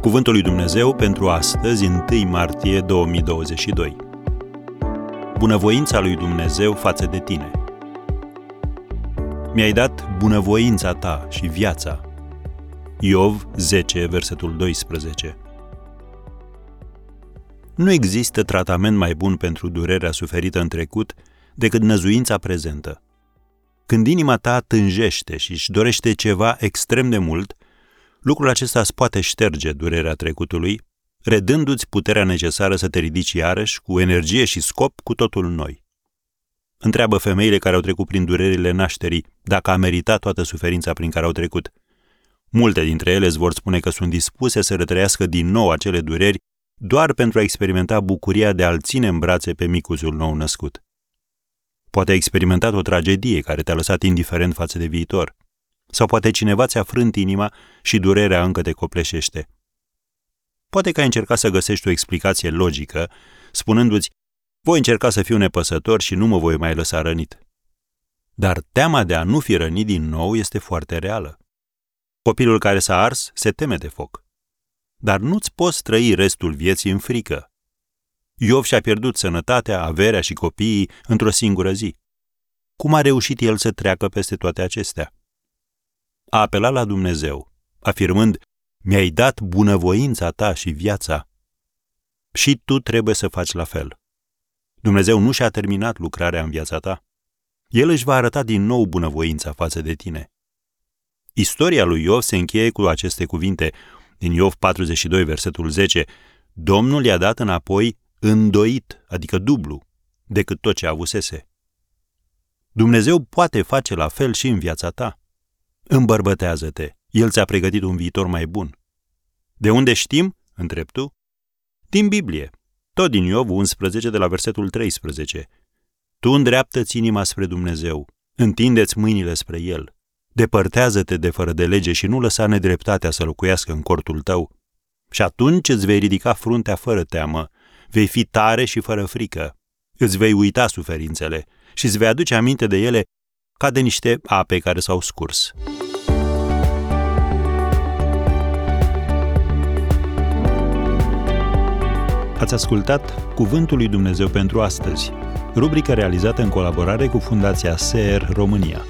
Cuvântul lui Dumnezeu pentru astăzi, 1 martie 2022. Bunăvoința lui Dumnezeu față de tine. Mi-ai dat bunăvoința ta și viața. Iov 10, versetul 12. Nu există tratament mai bun pentru durerea suferită în trecut decât năzuința prezentă. Când inima ta tânjește și își dorește ceva extrem de mult, lucrul acesta îți poate șterge durerea trecutului, redându-ți puterea necesară să te ridici iarăși cu energie și scop cu totul noi. Întreabă femeile care au trecut prin durerile nașterii dacă a meritat toată suferința prin care au trecut. Multe dintre ele îți vor spune că sunt dispuse să retrăiască din nou acele dureri doar pentru a experimenta bucuria de a-l ține în brațe pe micuzul nou născut. Poate ai experimentat o tragedie care te-a lăsat indiferent față de viitor. Sau poate cineva ți-a frânt inima și durerea încă te copleșește. Poate că ai încercat să găsești o explicație logică, spunându-ți, voi încerca să fiu nepăsător și nu mă voi mai lăsa rănit. Dar teama de a nu fi rănit din nou este foarte reală. Copilul care s-a ars se teme de foc. Dar nu-ți poți trăi restul vieții în frică. Iov și-a pierdut sănătatea, averea și copiii într-o singură zi. Cum a reușit el să treacă peste toate acestea? A apelat la Dumnezeu, afirmând, mi-ai dat bunăvoința ta și viața. Și tu trebuie să faci la fel. Dumnezeu nu și-a terminat lucrarea în viața ta. El își va arăta din nou bunăvoința față de tine. Istoria lui Iov se încheie cu aceste cuvinte din Iov 42, versetul 10. Domnul i-a dat înapoi îndoit, adică dublu, decât tot ce avusese. Dumnezeu poate face la fel și în viața ta. Îmbărbătează-te, El ți-a pregătit un viitor mai bun. De unde știm? întreb tu. Din Biblie, tot din Iov 11, de la versetul 13. Tu îndreaptă-ți inima spre Dumnezeu, întindeți mâinile spre El. Depărtează-te de fără de lege și nu lăsa nedreptatea să locuiască în cortul tău. Și atunci îți vei ridica fruntea fără teamă, vei fi tare și fără frică. Îți vei uita suferințele și îți vei aduce aminte de ele ca de niște ape care s-au scurs. Ați ascultat Cuvântul lui Dumnezeu pentru astăzi, rubrica realizată în colaborare cu Fundația SER România.